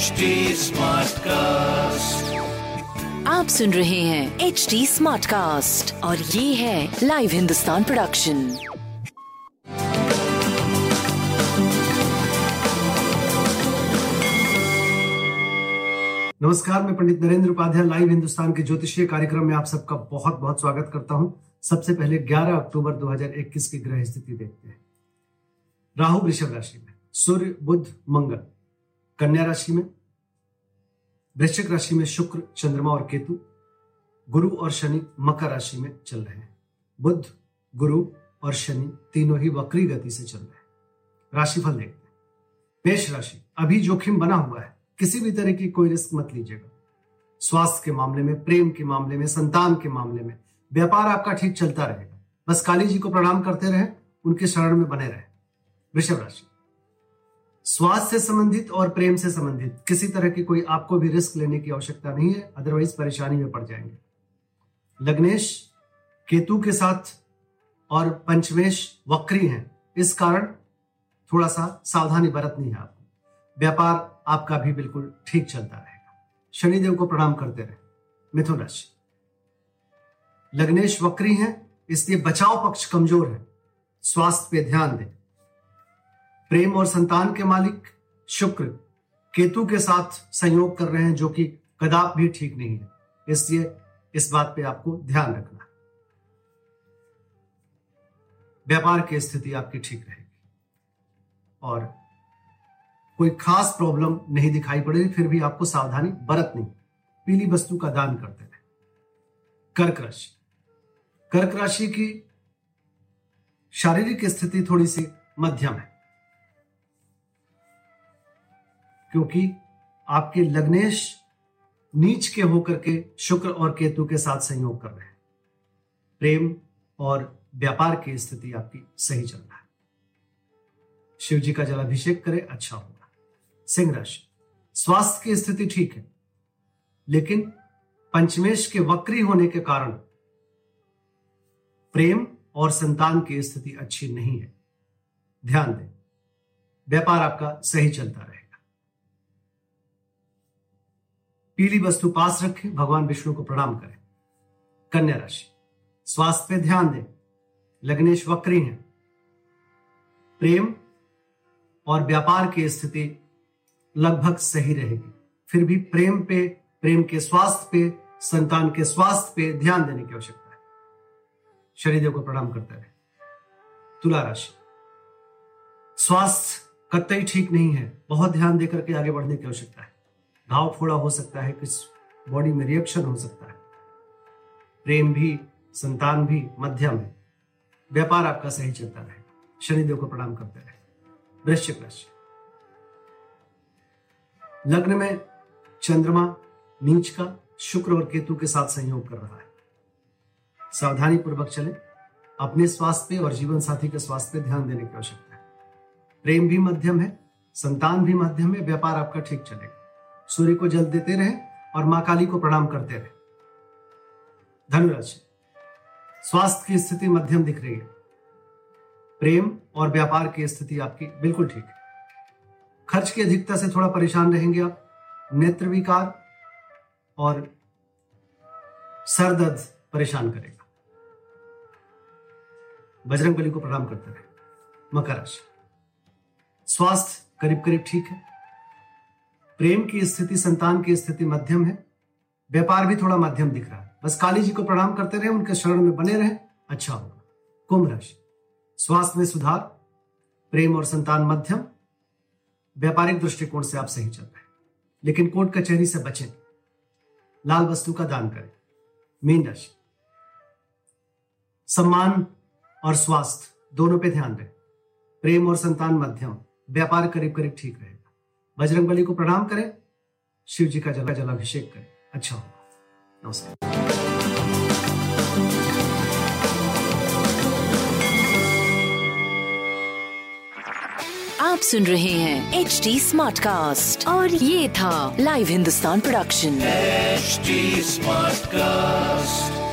HD Smartcast. आप सुन रहे हैं एच डी स्मार्ट कास्ट और ये है लाइव हिंदुस्तान प्रोडक्शन नमस्कार मैं पंडित नरेंद्र उपाध्याय लाइव हिंदुस्तान के ज्योतिषीय कार्यक्रम में आप सबका बहुत बहुत स्वागत करता हूँ। सबसे पहले 11 अक्टूबर 2021 की ग्रह स्थिति देखते हैं। राहु वृषभ राशि में सूर्य बुध मंगल। कन्या राशि में, वृश्चिक राशि में शुक्र, चंद्रमा और केतु, गुरु और शनि मकर राशि में चल रहे हैं। बुद्ध गुरु और शनि तीनों ही वक्री गति से चल रहे हैं। राशिफल देखते हैं। मेष राशि, अभी जोखिम बना हुआ है। किसी भी तरह की कोई रिस्क मत लीजिएगा। स्वास्थ्य के मामले में, प्रेम के मामले में, संतान के मामले में, व्यापार आपका ठीक चलता रहेगा। बस काली जी को प्रणाम करते रहे, उनके शरण में बने रहे। वृषभ राशि स्वास्थ्य से संबंधित और प्रेम से संबंधित। किसी तरह की कोई आपको भी रिस्क लेने की आवश्यकता नहीं है अदरवाइज़ परेशानी में पड़ जाएँगे। लग्नेश, केतु के साथ और पंचमेश वक्री हैं। इस कारण थोड़ा सा सावधानी बरतनी है आपको। व्यापार आपका भी बिल्कुल ठीक चलता रहेगा। शनिदेव को प्रणाम करते रहे। मिथुन राशि। लग्नेश वक्री हैं, इसलिए बचाव पक्ष कमज़ोर है। स्वास्थ्य पे ध्यान दें। प्रेम और संतान के मालिक शुक्र केतु के साथ संयोग कर रहे हैं, जो कि कदाप भी ठीक नहीं है। इसलिए इस बात पे आपको ध्यान रखना व्यापार की स्थिति आपकी ठीक रहेगी। और कोई खास प्रॉब्लम नहीं दिखाई पड़ेगी, फिर भी आपको सावधानी बरतनी। पीली वस्तु का दान करते रहे। कर्क राशि। कर्क राशि की शारीरिक स्थिति थोड़ी सी मध्यम है। क्योंकि आपके लग्नेश नीच के होकर के शुक्र और केतु के साथ संयोग कर रहे हैं। प्रेम और व्यापार की स्थिति आपकी सही चल रहा है। शिव जी का जलाभिषेक करें अच्छा होगा। सिंह राशि, स्वास्थ्य की स्थिति ठीक है, लेकिन पंचमेश के वक्री होने के कारण प्रेम और संतान की स्थिति अच्छी नहीं है। ध्यान दें, व्यापार आपका सही चलता रहेगा। पीली वस्तु पास रखें, भगवान विष्णु को प्रणाम करें। कन्या राशि, स्वास्थ्य पे ध्यान दें। लग्नेश वक्री हैं। प्रेम और व्यापार की स्थिति लगभग सही रहेगी। फिर भी प्रेम पे, प्रेम के स्वास्थ्य पे, संतान के स्वास्थ्य पे ध्यान देने की आवश्यकता है। शनिदेव को प्रणाम करते रहे। तुला राशि, स्वास्थ्य कतई ठीक नहीं है। बहुत ध्यान देकर के आगे बढ़ने की आवश्यकता है। घाव फोड़ा हो सकता है, किस बॉडी में रिएक्शन हो सकता है। प्रेम भी, संतान भी मध्यम है। व्यापार आपका सही चलता रहे। शनिदेव को प्रणाम करते रहे। वृश्चिक राशि। लग्न में चंद्रमा नीच का शुक्र और केतु के साथ संयोग कर रहा है। सावधानी पूर्वक चले। अपने स्वास्थ्य और जीवन साथी के स्वास्थ्य पे ध्यान देने की आवश्यकता है। प्रेम भी मध्यम है, संतान भी मध्यम है, व्यापार आपका ठीक चलेगा। सूर्य को जल देते रहे और माँ काली को प्रणाम करते रहे। धनुराशि स्वास्थ्य की स्थिति मध्यम दिख रही है। प्रेम और व्यापार की स्थिति आपकी बिल्कुल ठीक है। खर्च की अधिकता से थोड़ा परेशान रहेंगे आप। नेत्र विकार और सर दर्द परेशान करेगा। बजरंग बली को प्रणाम करते रहे। मकर राशि। स्वास्थ्य करीब करीब ठीक है। प्रेम की स्थिति, संतान की स्थिति मध्यम है। व्यापार भी थोड़ा मध्यम दिख रहा है। बस काली जी को प्रणाम करते रहे, उनके शरण में बने रहे। अच्छा होगा कुंभ राशि। स्वास्थ्य में सुधार, प्रेम और संतान मध्यम। व्यापारिक दृष्टिकोण से आप सही चल रहे हैं। लेकिन कोर्ट कचहरी से बचें। लाल वस्तु का दान करें। मीन राशि। सम्मान और स्वास्थ्य, दोनों पे ध्यान दें। प्रेम और संतान मध्यम। व्यापार करीब करीब ठीक रहेगा बजरंग बली को प्रणाम करें शिव जी का जला जलाभिषेक करें। अच्छा होगा। नमस्कार। आप सुन रहे हैं एच डी स्मार्ट कास्ट और ये था live Hindustan production H smart Smartcast.